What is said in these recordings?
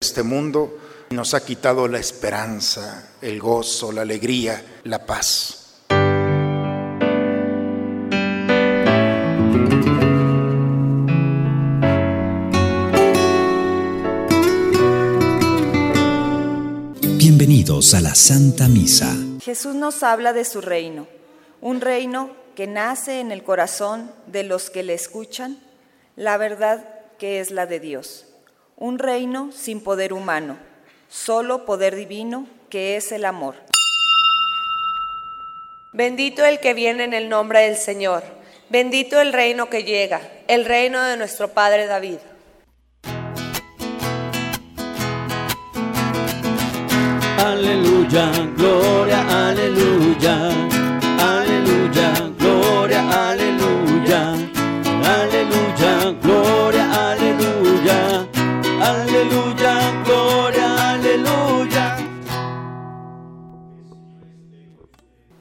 Este mundo nos ha quitado la esperanza, el gozo, la alegría, la paz. Bienvenidos a la Santa Misa. Jesús nos habla de su reino, un reino que nace en el corazón de los que le escuchan, la verdad que es la de Dios un reino sin poder humano, solo poder divino que es el amor. Bendito el que viene en el nombre del Señor, bendito el reino que llega, el reino de nuestro Padre David. Aleluya, gloria, aleluya,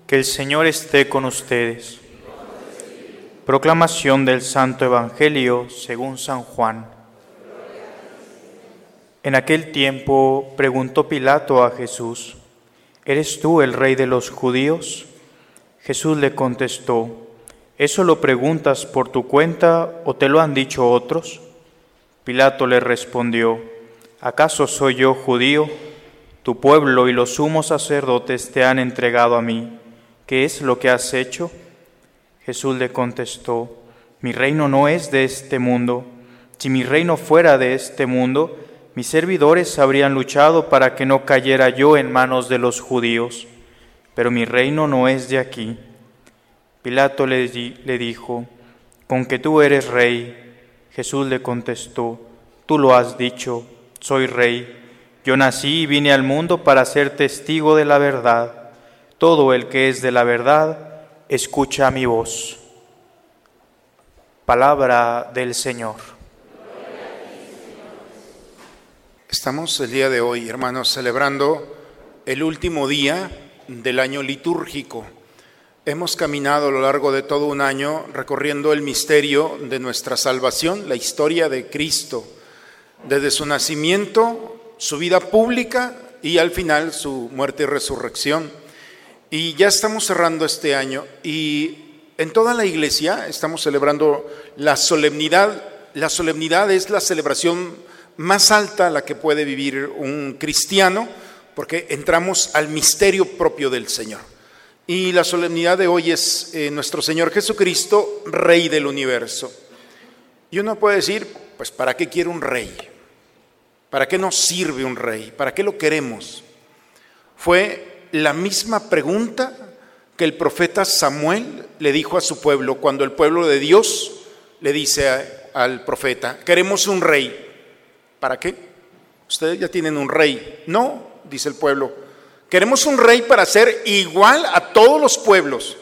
Que el Señor esté con ustedes. Proclamación del Santo Evangelio según San Juan. En aquel tiempo preguntó Pilato a Jesús, ¿eres tú el rey de los judíos? Jesús le contestó, ¿eso lo preguntas por tu cuenta o te lo han dicho otros? Pilato le respondió, ¿acaso soy yo judío? Tu pueblo y los sumos sacerdotes te han entregado a mí. ¿Qué es lo que has hecho? Jesús le contestó, mi reino no es de este mundo. Si mi reino fuera de este mundo, mis servidores habrían luchado para que no cayera yo en manos de los judíos. Pero mi reino no es de aquí. Pilato le, le dijo, con que tú eres rey, Jesús le contestó, tú lo has dicho, soy rey. Yo nací y vine al mundo para ser testigo de la verdad. Todo el que es de la verdad, escucha mi voz. Palabra del Señor. Estamos el día de hoy, hermanos, celebrando el último día del año litúrgico. Hemos caminado a lo largo de todo un año recorriendo el misterio de nuestra salvación, la historia de Cristo, desde su nacimiento, su vida pública y al final su muerte y resurrección. Y ya estamos cerrando este año y en toda la iglesia estamos celebrando la solemnidad. La solemnidad es la celebración más alta a la que puede vivir un cristiano porque entramos al misterio propio del Señor. Y la solemnidad de hoy es eh, nuestro Señor Jesucristo, Rey del universo. Y uno puede decir, pues ¿para qué quiere un rey? ¿Para qué nos sirve un rey? ¿Para qué lo queremos? Fue la misma pregunta que el profeta Samuel le dijo a su pueblo cuando el pueblo de Dios le dice al profeta, queremos un rey. ¿Para qué? Ustedes ya tienen un rey. No, dice el pueblo Queremos un rey para ser igual a todos los pueblos,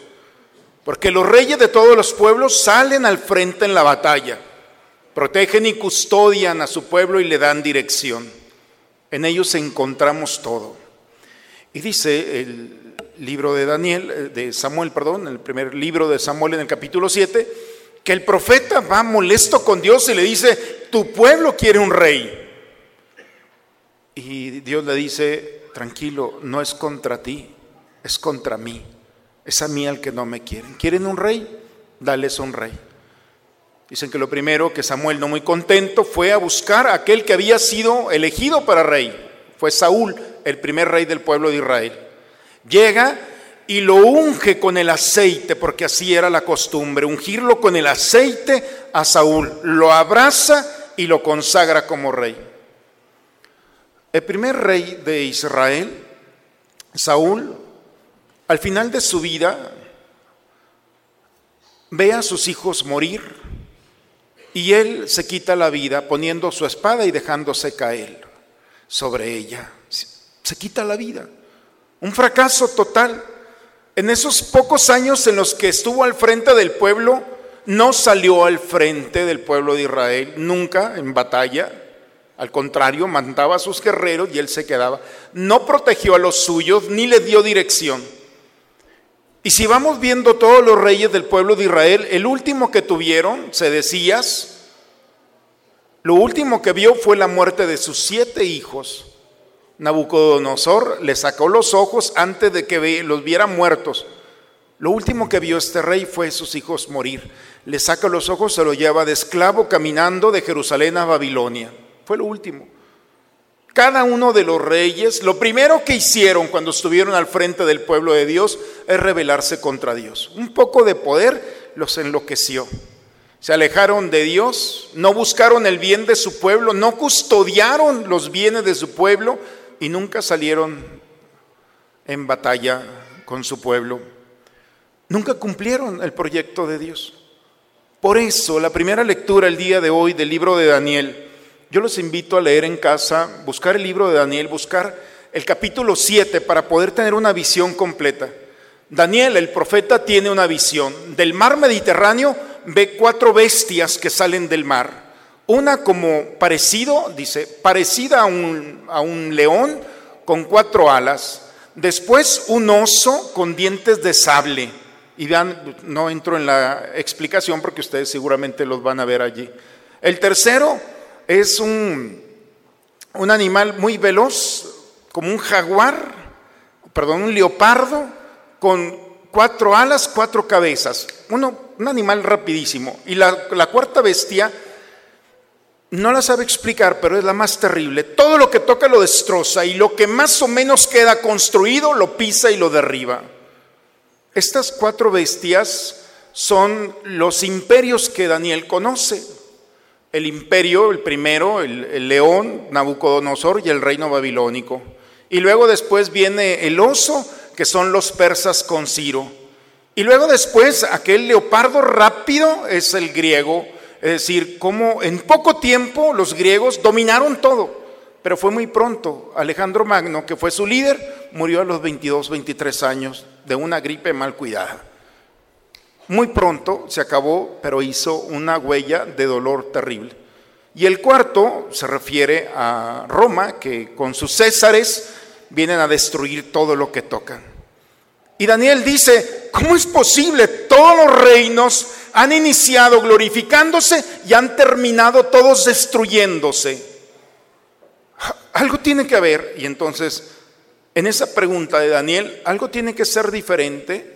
porque los reyes de todos los pueblos salen al frente en la batalla, protegen y custodian a su pueblo y le dan dirección. En ellos encontramos todo. Y dice el libro de Daniel, eh, de Samuel, perdón, el primer libro de Samuel en el capítulo 7, que el profeta va molesto con Dios y le dice, tu pueblo quiere un rey. Y Dios le dice, tranquilo, no es contra ti, es contra mí. Es a mí al que no me quieren. ¿Quieren un rey? Dales un rey. Dicen que lo primero que Samuel, no muy contento, fue a buscar a aquel que había sido elegido para rey. Fue Saúl, el primer rey del pueblo de Israel. Llega y lo unge con el aceite, porque así era la costumbre, ungirlo con el aceite a Saúl. Lo abraza y lo consagra como rey. El primer rey de Israel, Saúl, al final de su vida, ve a sus hijos morir y él se quita la vida poniendo su espada y dejándose caer sobre ella. Se quita la vida. Un fracaso total. En esos pocos años en los que estuvo al frente del pueblo, no salió al frente del pueblo de Israel, nunca en batalla, al contrario, mandaba a sus guerreros y él se quedaba. No protegió a los suyos ni le dio dirección. Y si vamos viendo todos los reyes del pueblo de Israel, el último que tuvieron, se decías, Lo último que vio fue la muerte de sus siete hijos. Nabucodonosor le sacó los ojos antes de que los viera muertos. Lo último que vio este rey fue sus hijos morir. Le saca los ojos, se lo lleva de esclavo caminando de Jerusalén a Babilonia. Fue lo último. Cada uno de los reyes, lo primero que hicieron cuando estuvieron al frente del pueblo de Dios es rebelarse contra Dios. Un poco de poder los enloqueció. Se alejaron de Dios, no buscaron el bien de su pueblo, no custodiaron los bienes de su pueblo y nunca salieron en batalla con su pueblo. Nunca cumplieron el proyecto de Dios. Por eso, la primera lectura el día de hoy del libro de Daniel, yo los invito a leer en casa, buscar el libro de Daniel, buscar el capítulo 7 para poder tener una visión completa. Daniel, el profeta, tiene una visión. Del mar Mediterráneo ve cuatro bestias que salen del mar. Una como parecido, dice, parecida a un, a un león con cuatro alas. Después un oso con dientes de sable. Y vean, no entro en la explicación porque ustedes seguramente los van a ver allí. El tercero es un, un animal muy veloz, como un jaguar, perdón, un leopardo, con cuatro alas, cuatro cabezas. Uno, un animal rapidísimo. Y la, la cuarta bestia no la sabe explicar, pero es la más terrible. Todo lo que toca lo destroza y lo que más o menos queda construido lo pisa y lo derriba. Estas cuatro bestias son los imperios que Daniel conoce. El imperio, el primero, el, el, león, Nabucodonosor y el reino babilónico. Y luego después viene el oso, que son los persas con Ciro. Y luego después aquel leopardo rápido es el griego. Es decir, como en poco tiempo los griegos dominaron todo. Pero fue muy pronto. Alejandro Magno, que fue su líder, murió a los 22, 23 años de una gripe mal cuidada. Muy pronto se acabó, pero hizo una huella de dolor terrible. Y el cuarto se refiere a Roma, que con sus césares vienen a destruir todo lo que tocan. Y Daniel dice, ¿cómo es posible? Todos los reinos han iniciado glorificándose y han terminado todos destruyéndose. Algo tiene que haber. Y entonces, en esa pregunta de Daniel, algo tiene que ser diferente.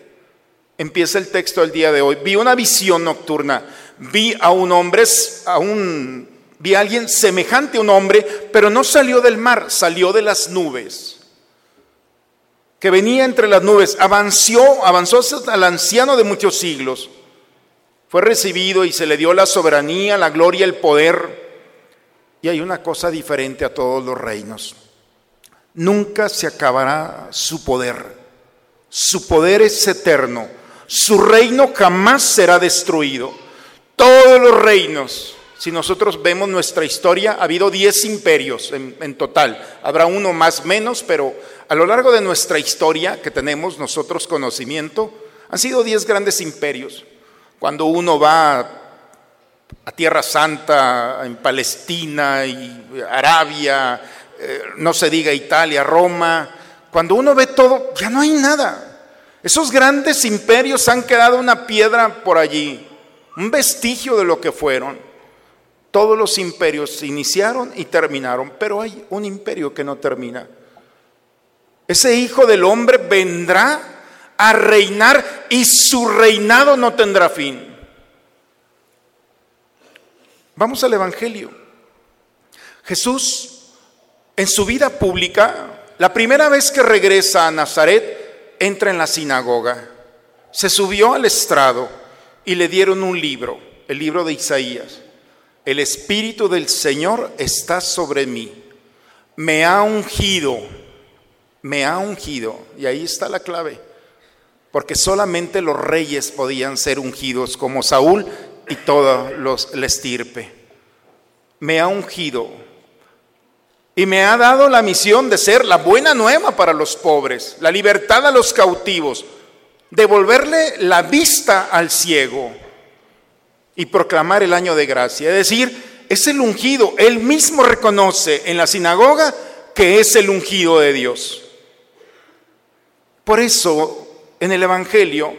Empieza el texto del día de hoy. Vi una visión nocturna. Vi a un hombre, a un, vi a alguien semejante a un hombre, pero no salió del mar, salió de las nubes. Que venía entre las nubes, avanzó, avanzó hasta el anciano de muchos siglos. Fue recibido y se le dio la soberanía, la gloria, el poder. Y hay una cosa diferente a todos los reinos. Nunca se acabará su poder. Su poder es eterno. Su reino jamás será destruido. Todos los reinos, si nosotros vemos nuestra historia, ha habido diez imperios en, total. Habrá uno más menos, pero a lo largo de nuestra historia que tenemos nosotros conocimiento, han sido diez grandes imperios. Cuando uno va a Tierra Santa, en Palestina y Arabia, eh, no se diga Italia, Roma, cuando uno ve todo, ya no hay nada. Esos grandes imperios han quedado una piedra por allí, un vestigio de lo que fueron. Todos los imperios iniciaron y terminaron, pero hay un imperio que no termina. Ese hijo del hombre vendrá a reinar y su reinado no tendrá fin. Vamos al Evangelio. Jesús, en su vida pública, la primera vez que regresa a Nazaret, entra en la sinagoga. Se subió al estrado y le dieron un libro, el libro de Isaías. El Espíritu del Señor está sobre mí. Me ha ungido, me ha ungido. Y ahí está la clave. Porque solamente los reyes podían ser ungidos como Saúl y todos los la estirpe. Me ha ungido y me ha dado la misión de ser la buena nueva para los pobres, la libertad a los cautivos, devolverle la vista al ciego y proclamar el año de gracia. Es decir, es el ungido. Él mismo reconoce en la sinagoga que es el ungido de Dios. Por eso, en el Evangelio,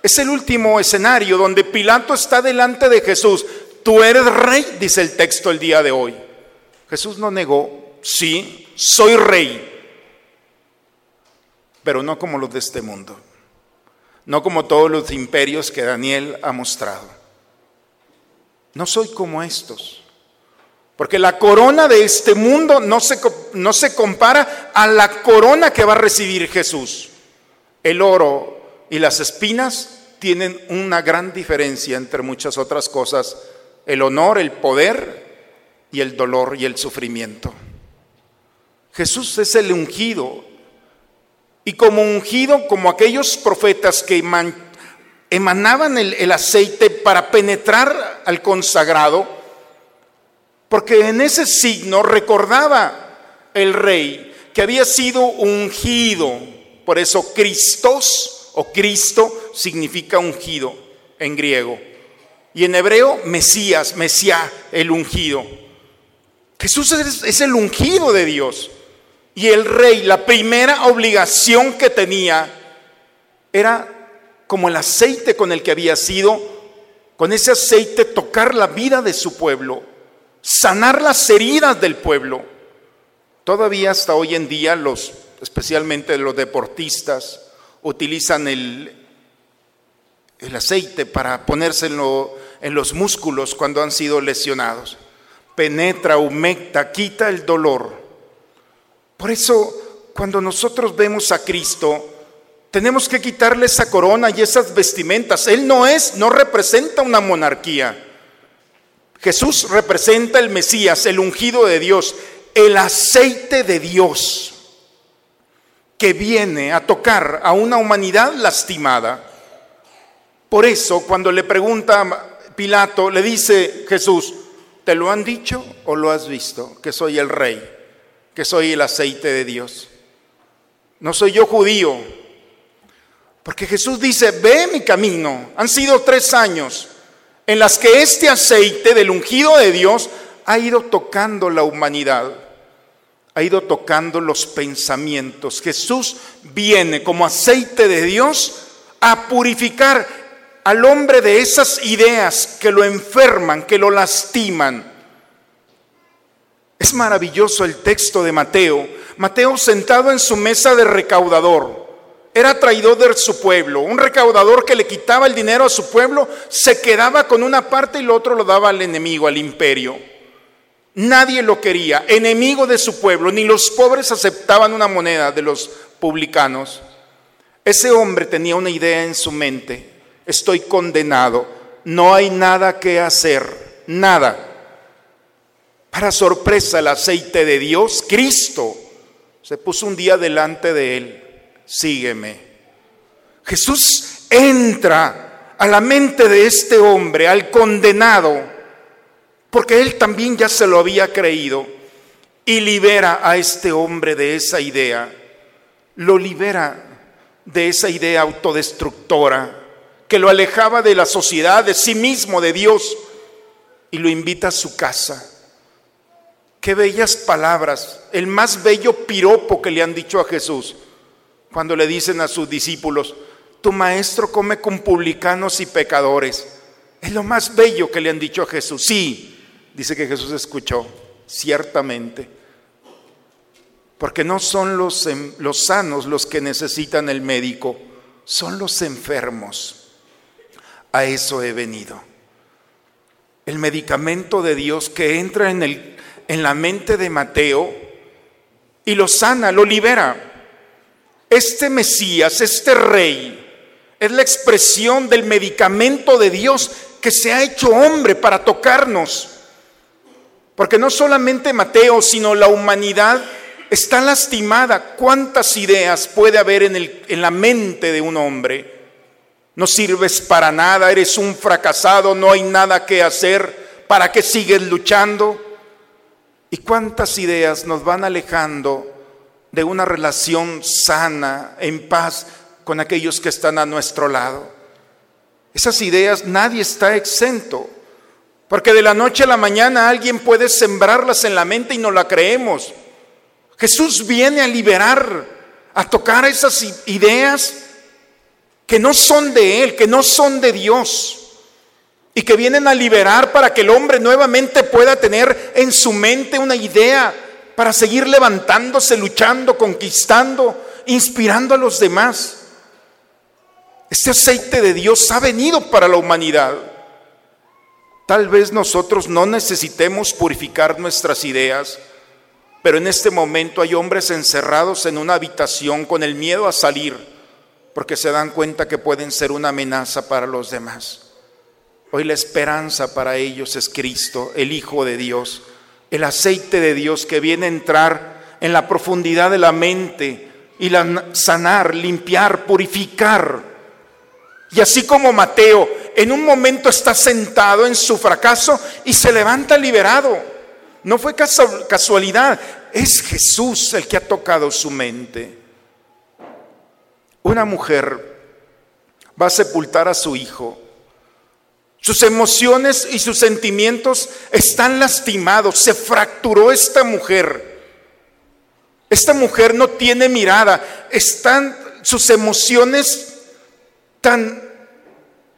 es el último escenario donde Pilato está delante de Jesús. tú eres rey, dice el texto el día de hoy. Jesús no negó, sí, soy rey, pero no como los de este mundo, no como todos los imperios que Daniel ha mostrado. No soy como estos. Porque la corona de este mundo no se, no se compara a la corona que va a recibir Jesús. El oro y las espinas tienen una gran diferencia entre muchas otras cosas. El honor, el poder y el dolor y el sufrimiento. Jesús es el ungido. Y como ungido, como aquellos profetas que emanaban el, aceite para penetrar al consagrado, porque en ese signo recordaba el rey que había sido ungido. Por eso Cristos o Cristo significa ungido en griego. Y en hebreo, Mesías, Mesías, el ungido. Jesús es, es el ungido de Dios. Y el rey, la primera obligación que tenía era como el aceite con el que había sido, con ese aceite tocar la vida de su pueblo sanar las heridas del pueblo. Todavía hasta hoy en día los, especialmente los deportistas, utilizan el, el aceite para ponérselo en los músculos cuando han sido lesionados. Penetra, humecta, quita el dolor. Por eso, cuando nosotros vemos a Cristo, tenemos que quitarle esa corona y esas vestimentas. Él no es, no representa una monarquía. Jesús representa el Mesías, el ungido de Dios, el aceite de Dios que viene a tocar a una humanidad lastimada. Por eso, cuando le pregunta Pilato, le dice Jesús, ¿te lo han dicho o lo has visto? Que soy el rey, que soy el aceite de Dios. No soy yo judío. Porque Jesús dice, ve mi camino. Han sido tres años en las que este aceite del ungido de Dios ha ido tocando la humanidad, ha ido tocando los pensamientos. Jesús viene como aceite de Dios a purificar al hombre de esas ideas que lo enferman, que lo lastiman. Es maravilloso el texto de Mateo. Mateo sentado en su mesa de recaudador era traidor de su pueblo. Un recaudador que le quitaba el dinero a su pueblo se quedaba con una parte y el otro lo daba al enemigo, al imperio. Nadie lo quería, enemigo de su pueblo, ni los pobres aceptaban una moneda de los publicanos. Ese hombre tenía una idea en su mente, estoy condenado, no hay nada que hacer, nada. Para sorpresa, el aceite de Dios, Cristo, se puso un día delante de él sígueme. Jesús entra a la mente de este hombre, al condenado, porque él también ya se lo había creído, y libera a este hombre de esa idea, lo libera de esa idea autodestructora que lo alejaba de la sociedad, de sí mismo, de Dios, y lo invita a su casa. Qué bellas palabras, el más bello piropo que le han dicho a Jesús cuando le dicen a sus discípulos, tu maestro come con publicanos y pecadores. Es lo más bello que le han dicho a Jesús. Sí, dice que Jesús escuchó, ciertamente. Porque no son los, sanos los que necesitan el médico, son los enfermos. A eso he venido. El medicamento de Dios que entra en, en la mente de Mateo y lo sana, lo libera. Este Mesías, este rey, es la expresión del medicamento de Dios que se ha hecho hombre para tocarnos. Porque no solamente Mateo, sino la humanidad está lastimada. ¿Cuántas ideas puede haber en, el, la mente de un hombre? No sirves para nada, eres un fracasado, no hay nada que hacer, ¿para qué sigues luchando? ¿Y cuántas ideas nos van alejando de una relación sana, en paz con aquellos que están a nuestro lado. Esas ideas nadie está exento, porque de la noche a la mañana alguien puede sembrarlas en la mente y no la creemos. Jesús viene a liberar, a tocar esas ideas que no son de Él, que no son de Dios. y que vienen a liberar para que el hombre nuevamente pueda tener en su mente una idea para seguir levantándose, luchando, conquistando, inspirando a los demás. Este aceite de Dios ha venido para la humanidad. Tal vez nosotros no necesitemos purificar nuestras ideas, pero en este momento hay hombres encerrados en una habitación con el miedo a salir, porque se dan cuenta que pueden ser una amenaza para los demás. Hoy la esperanza para ellos es Cristo, el Hijo de Dios, el aceite de Dios que viene a entrar en la profundidad de la mente y la sanar, limpiar, purificar y así como Mateo en un momento está sentado en su fracaso y se levanta liberado. No fue casualidad, es Jesús el que ha tocado su mente. Una mujer va a sepultar a su hijo. Sus emociones y sus sentimientos están lastimados. Se fracturó esta mujer. Esta mujer no tiene mirada. Están sus emociones tan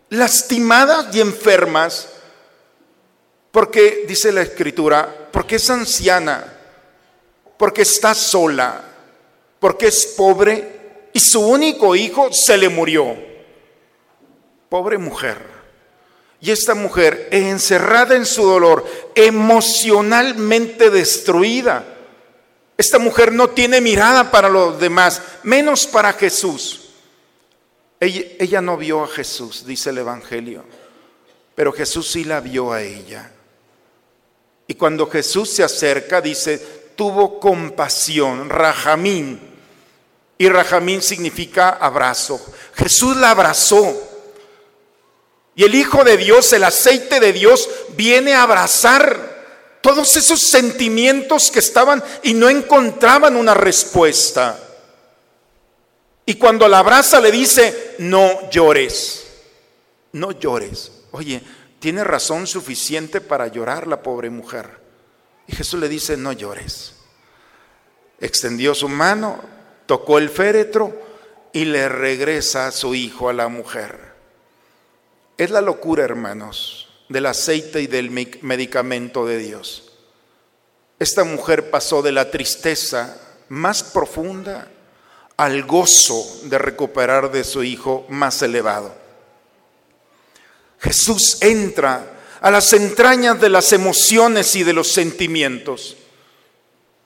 lastimadas y enfermas, porque dice la escritura, porque es anciana, porque está sola, porque es pobre y su único hijo se le murió. Pobre mujer. Y esta mujer, encerrada en su dolor, emocionalmente destruida, esta mujer no tiene mirada para los demás, menos para Jesús. Ella, no vio a Jesús, dice el Evangelio, pero Jesús sí la vio a ella. Y cuando Jesús se acerca, dice, tuvo compasión, rajamín. Y rajamín significa abrazo. Jesús la abrazó. Y el Hijo de Dios, el aceite de Dios, viene a abrazar todos esos sentimientos que estaban y no encontraban una respuesta. Y cuando la abraza le dice, no llores, no llores. Oye, tiene razón suficiente para llorar la pobre mujer. Y Jesús le dice, no llores. Extendió su mano, tocó el féretro y le regresa a su hijo a la mujer. Es la locura, hermanos, del aceite y del medicamento de Dios. Esta mujer pasó de la tristeza más profunda al gozo de recuperar de su hijo más elevado. Jesús entra a las entrañas de las emociones y de los sentimientos.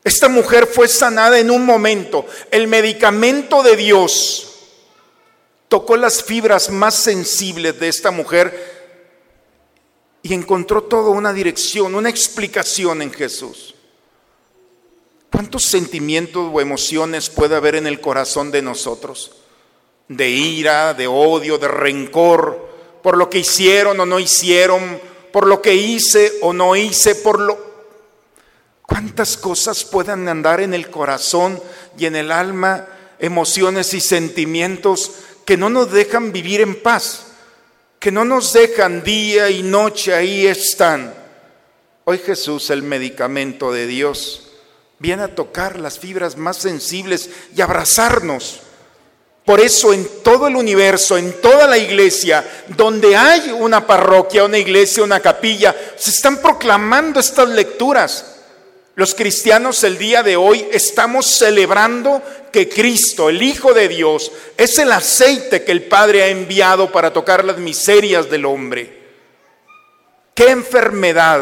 Esta mujer fue sanada en un momento. El medicamento de Dios tocó las fibras más sensibles de esta mujer y encontró toda una dirección, una explicación en Jesús. ¿Cuántos sentimientos o emociones puede haber en el corazón de nosotros? De ira, de odio, de rencor, por lo que hicieron o no hicieron, por lo que hice o no hice, por lo... ¿Cuántas cosas pueden andar en el corazón y en el alma, emociones y sentimientos que no nos dejan vivir en paz, que no nos dejan día y noche ahí están? Hoy Jesús, el medicamento de Dios, viene a tocar las fibras más sensibles y abrazarnos. Por eso en todo el universo, en toda la iglesia, donde hay una parroquia, una iglesia, una capilla, se están proclamando estas lecturas. Los cristianos el día de hoy estamos celebrando que Cristo, el Hijo de Dios, es el aceite que el Padre ha enviado para tocar las miserias del hombre. ¿Qué enfermedad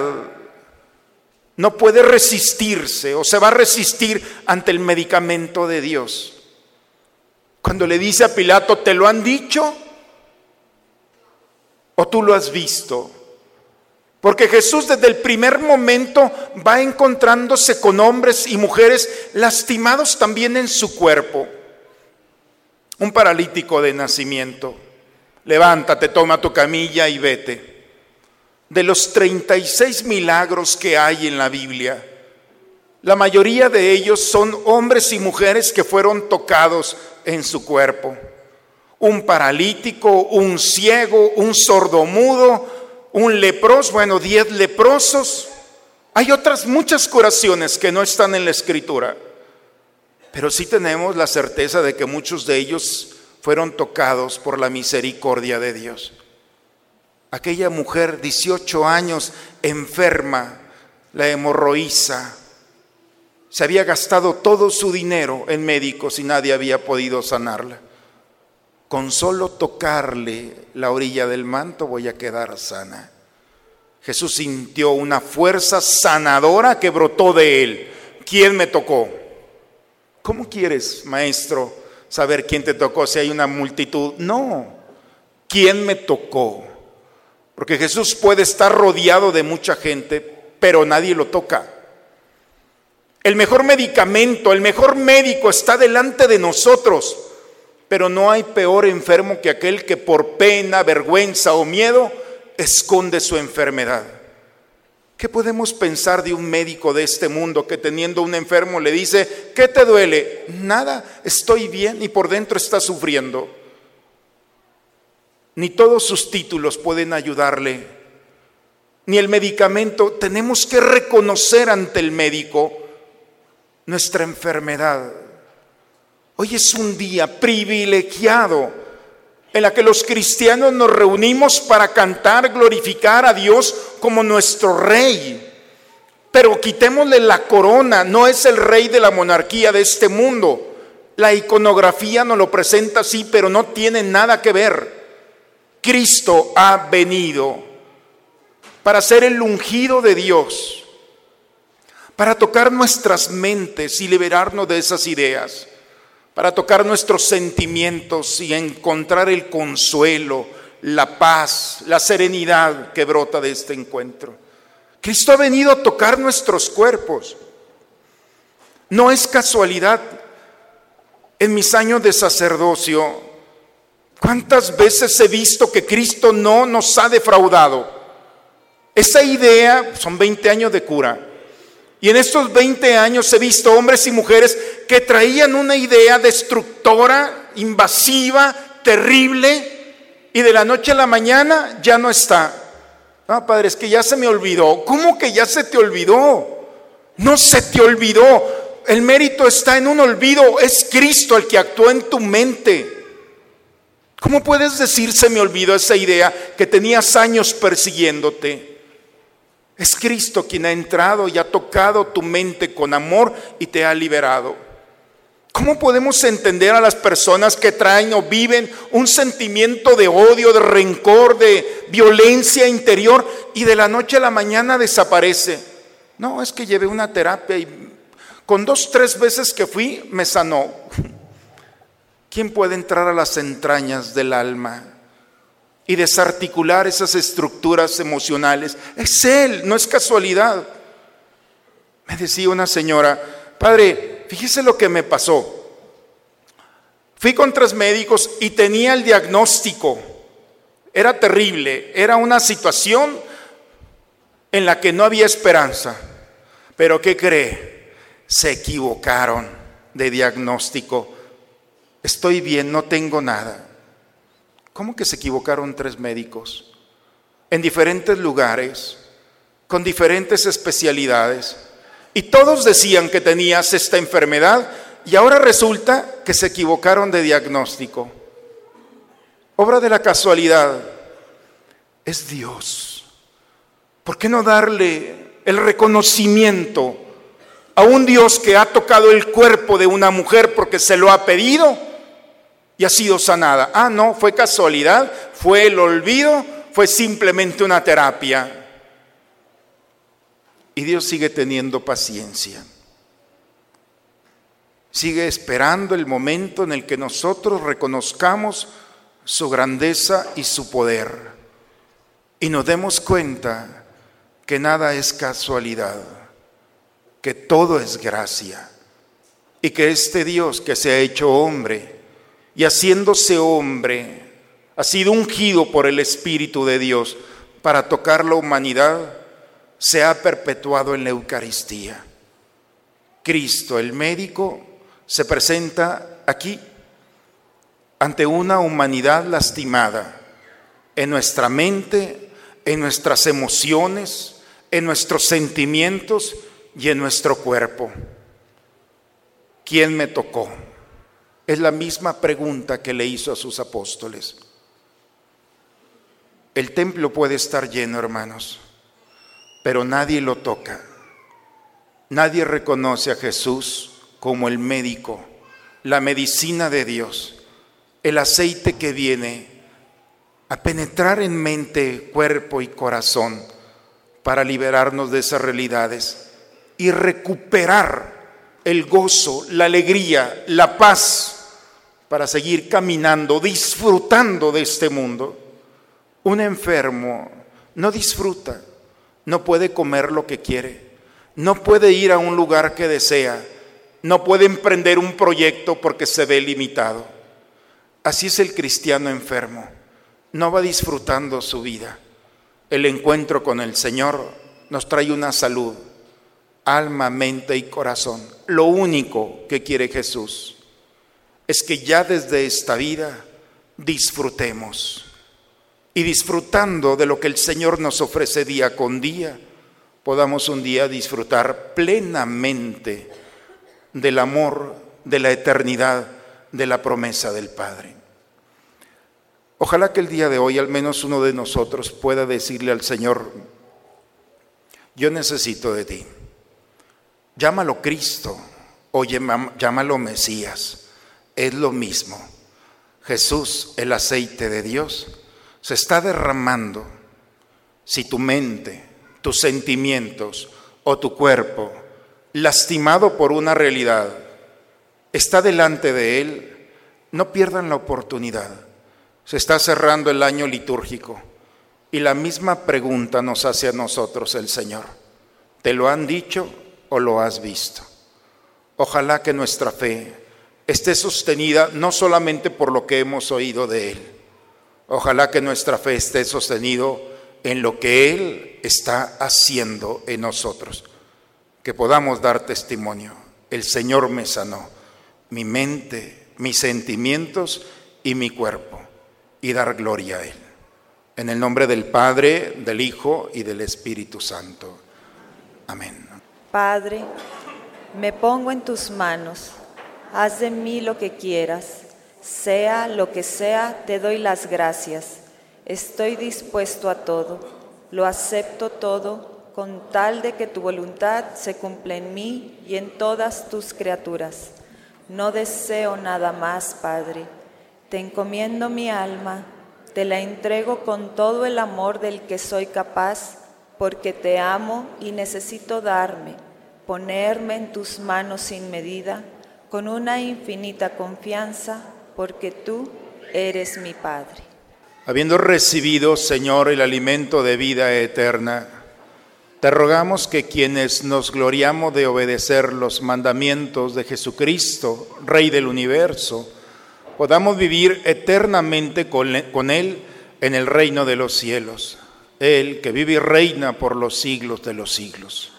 no puede resistirse o se va a resistir ante el medicamento de Dios. Cuando le dice a Pilato, ¿te lo han dicho? ¿O tú lo has visto? Porque Jesús desde el primer momento va encontrándose con hombres y mujeres lastimados también en su cuerpo. Un paralítico de nacimiento. Levántate, toma tu camilla y vete de los 36 milagros que hay en la Biblia, la mayoría de ellos son hombres y mujeres que fueron tocados en su cuerpo. Un paralítico, un ciego, un sordomudo, un leproso, bueno, diez leprosos. Hay otras muchas curaciones que no están en la escritura, pero sí tenemos la certeza de que muchos de ellos fueron tocados por la misericordia de Dios. aquella mujer, 18 años, enferma, la hemorroísa. Se había gastado todo su dinero en médicos y nadie había podido sanarla. Con solo tocarle la orilla del manto voy a quedar sana. Jesús sintió una fuerza sanadora que brotó de él. ¿Quién me tocó? ¿Cómo quieres, maestro, saber quién te tocó si hay una multitud? No. ¿Quién me tocó? Porque Jesús puede estar rodeado de mucha gente, pero nadie lo toca. El mejor medicamento, el mejor médico está delante de nosotros, pero no hay peor enfermo que aquel que por pena, vergüenza o miedo esconde su enfermedad. ¿Qué podemos pensar de un médico de este mundo que teniendo un enfermo le dice, ¿qué te duele? Nada, estoy bien y por dentro está sufriendo. Ni todos sus títulos pueden ayudarle, ni el medicamento. Tenemos que reconocer ante el médico nuestra enfermedad. Hoy es un día privilegiado en la que los cristianos nos reunimos para cantar, glorificar a Dios como nuestro rey. Pero quitémosle la corona, no es el rey de la monarquía de este mundo. La iconografía nos lo presenta así, pero no tiene nada que ver. Cristo ha venido para ser el ungido de Dios, para tocar nuestras mentes y liberarnos de esas ideas para tocar nuestros sentimientos y encontrar el consuelo, la paz, la serenidad que brota de este encuentro. Cristo ha venido a tocar nuestros cuerpos. No es casualidad. En mis años de sacerdocio, ¿cuántas veces he visto que Cristo no nos ha defraudado? Esa idea, son 20 años de cura, y en estos 20 años he visto hombres y mujeres que traían una idea destructora, invasiva, terrible, y de la noche a la mañana ya no está. Ah, padre, es que ya se me olvidó. ¿Cómo que ya se te olvidó? No se te olvidó. El mérito está en un olvido. Es Cristo el que actuó en tu mente. ¿Cómo puedes decir se me olvidó esa idea que tenías años persiguiéndote? Es Cristo quien ha entrado y ha tocado tu mente con amor y te ha liberado. ¿Cómo podemos entender a las personas que traen o viven un sentimiento de odio, de rencor, de violencia interior y de la noche a la mañana desaparece? No, es que llevé una terapia y con dos, tres veces que fui me sanó. ¿Quién puede entrar a las entrañas del alma? Y desarticular esas estructuras emocionales. Es Él, no es casualidad. Me decía una señora, padre, fíjese lo que me pasó. Fui con tres médicos y tenía el diagnóstico. Era terrible, era una situación en la que no había esperanza. Pero ¿qué cree? Se equivocaron de diagnóstico. Estoy bien, no tengo nada. ¿Cómo que se equivocaron tres médicos? En diferentes lugares, con diferentes especialidades. Y todos decían que tenías esta enfermedad y ahora resulta que se equivocaron de diagnóstico. Obra de la casualidad. Es Dios. ¿Por qué no darle el reconocimiento a un Dios que ha tocado el cuerpo de una mujer porque se lo ha pedido? Y ha sido sanada. Ah, no, fue casualidad, fue el olvido, fue simplemente una terapia. Y Dios sigue teniendo paciencia. Sigue esperando el momento en el que nosotros reconozcamos su grandeza y su poder. Y nos demos cuenta que nada es casualidad, que todo es gracia. Y que este Dios que se ha hecho hombre, y haciéndose hombre, ha sido ungido por el Espíritu de Dios para tocar la humanidad, se ha perpetuado en la Eucaristía. Cristo, el médico, se presenta aquí ante una humanidad lastimada en nuestra mente, en nuestras emociones, en nuestros sentimientos y en nuestro cuerpo. ¿Quién me tocó? Es la misma pregunta que le hizo a sus apóstoles. El templo puede estar lleno, hermanos, pero nadie lo toca. Nadie reconoce a Jesús como el médico, la medicina de Dios, el aceite que viene a penetrar en mente, cuerpo y corazón para liberarnos de esas realidades y recuperar el gozo, la alegría, la paz para seguir caminando, disfrutando de este mundo. Un enfermo no disfruta, no puede comer lo que quiere, no puede ir a un lugar que desea, no puede emprender un proyecto porque se ve limitado. Así es el cristiano enfermo, no va disfrutando su vida. El encuentro con el Señor nos trae una salud, alma, mente y corazón. Lo único que quiere Jesús es que ya desde esta vida disfrutemos. Y disfrutando de lo que el Señor nos ofrece día con día, podamos un día disfrutar plenamente del amor, de la eternidad, de la promesa del Padre. Ojalá que el día de hoy al menos uno de nosotros pueda decirle al Señor, yo necesito de ti. Llámalo Cristo o llámalo Mesías, es lo mismo. Jesús, el aceite de Dios, se está derramando. Si tu mente, tus sentimientos o tu cuerpo, lastimado por una realidad, está delante de Él, no pierdan la oportunidad. Se está cerrando el año litúrgico y la misma pregunta nos hace a nosotros el Señor. ¿Te lo han dicho o lo has visto? Ojalá que nuestra fe esté sostenida no solamente por lo que hemos oído de Él, ojalá que nuestra fe esté sostenido en lo que Él está haciendo en nosotros, que podamos dar testimonio. El Señor me sanó, mi mente, mis sentimientos y mi cuerpo, y dar gloria a Él. En el nombre del Padre, del Hijo y del Espíritu Santo. Amén. Padre, me pongo en tus manos, haz de mí lo que quieras, sea lo que sea, te doy las gracias. Estoy dispuesto a todo, lo acepto todo, con tal de que tu voluntad se cumpla en mí y en todas tus criaturas. No deseo nada más, Padre. Te encomiendo mi alma, te la entrego con todo el amor del que soy capaz, porque te amo y necesito darme ponerme en tus manos sin medida, con una infinita confianza, porque tú eres mi Padre. Habiendo recibido, Señor, el alimento de vida eterna, te rogamos que quienes nos gloriamos de obedecer los mandamientos de Jesucristo, Rey del universo, podamos vivir eternamente con Él en el reino de los cielos. Él que vive y reina por los siglos de los siglos.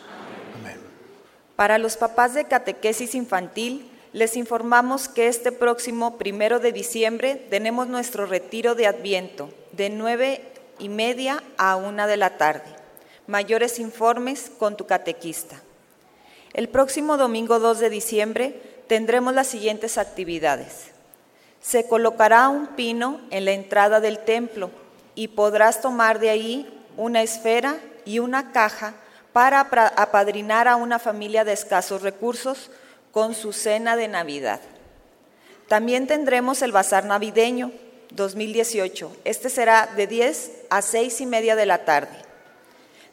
Para los papás de catequesis infantil, les informamos que este próximo primero de diciembre tenemos nuestro retiro de Adviento de nueve y media a una de la tarde. Mayores informes con tu catequista. El próximo domingo 2 de diciembre tendremos las siguientes actividades. Se colocará un pino en la entrada del templo y podrás tomar de ahí una esfera y una caja para apadrinar a una familia de escasos recursos con su cena de Navidad. También tendremos el Bazar Navideño 2018. Este será de 10 a 6 y media de la tarde.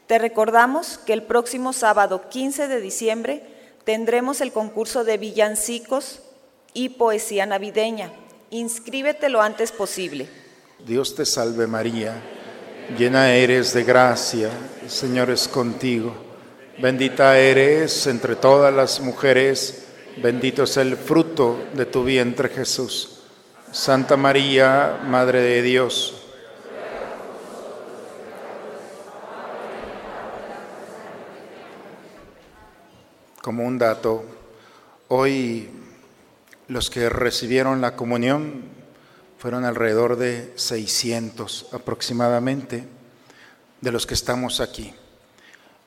Te recordamos que el próximo sábado 15 de diciembre tendremos el concurso de villancicos y poesía navideña. Inscríbete lo antes posible. Dios te salve María Llena eres de gracia, el Señor es contigo. Bendita eres entre todas las mujeres, bendito es el fruto de tu vientre Jesús. Santa María, Madre de Dios. Como un dato, hoy los que recibieron la comunión fueron alrededor de 600 aproximadamente de los que estamos aquí.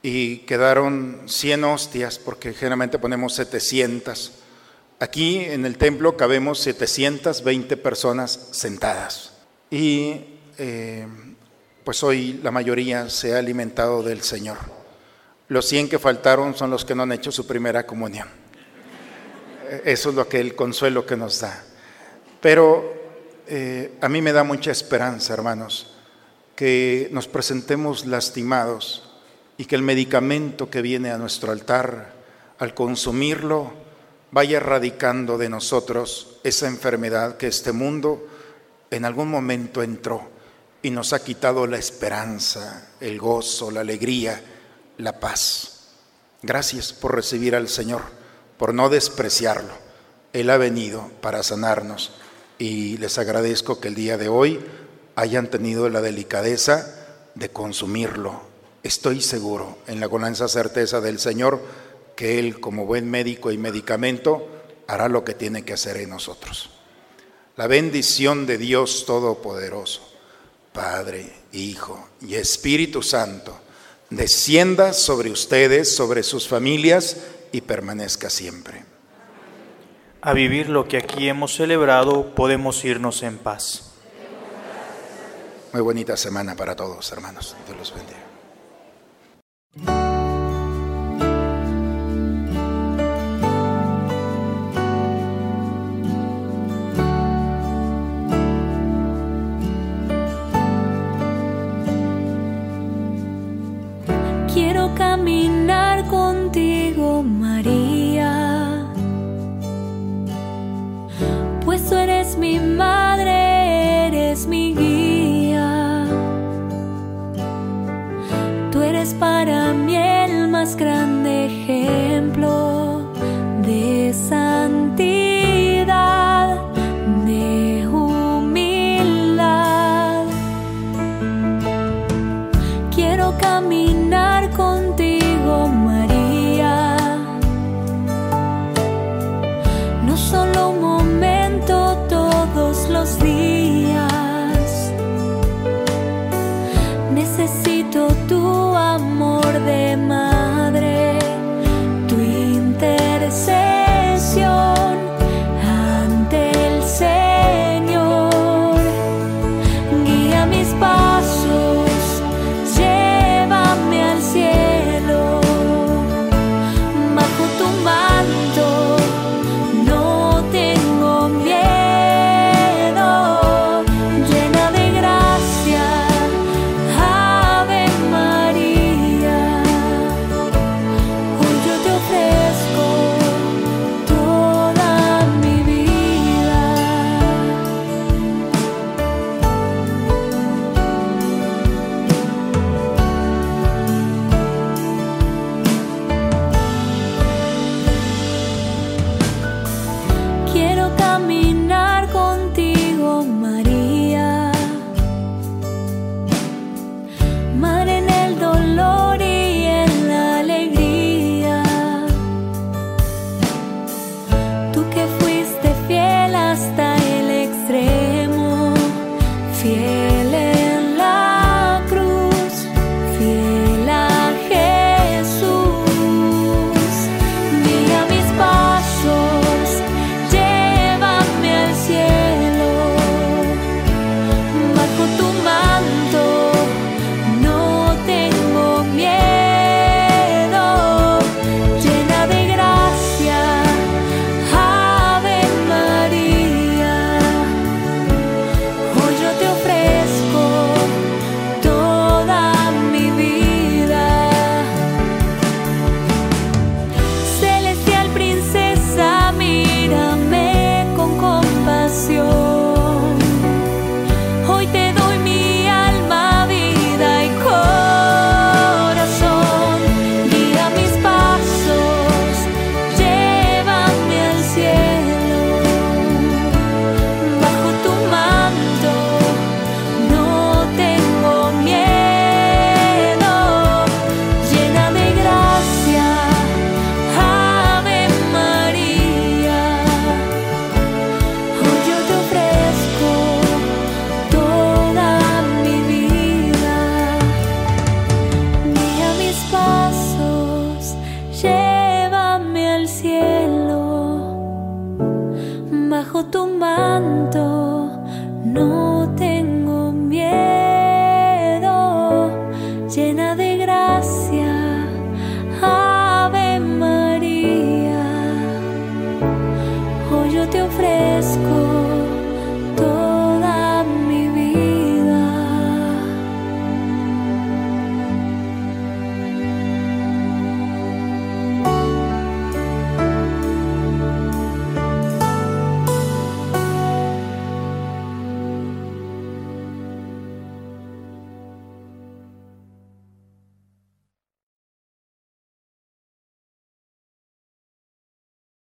Y quedaron 100 hostias, porque generalmente ponemos 700. Aquí en el templo cabemos 720 personas sentadas. Y eh, pues hoy la mayoría se ha alimentado del Señor. Los 100 que faltaron son los que no han hecho su primera comunión. Eso es lo que el consuelo que nos da. Pero eh, a mí me da mucha esperanza, hermanos, que nos presentemos lastimados y que el medicamento que viene a nuestro altar, al consumirlo, vaya erradicando de nosotros esa enfermedad que este mundo en algún momento entró y nos ha quitado la esperanza, el gozo, la alegría, la paz. Gracias por recibir al Señor, por no despreciarlo. Él ha venido para sanarnos y les agradezco que el día de hoy hayan tenido la delicadeza de consumirlo. Estoy seguro, en la conanza certeza del Señor, que Él, como buen médico y medicamento, hará lo que tiene que hacer en nosotros. La bendición de Dios Todopoderoso, Padre, Hijo y Espíritu Santo, descienda sobre ustedes, sobre sus familias y permanezca siempre. A vivir lo que aquí hemos celebrado, podemos irnos en paz. Muy bonita semana para todos, hermanos. Dios los bendiga.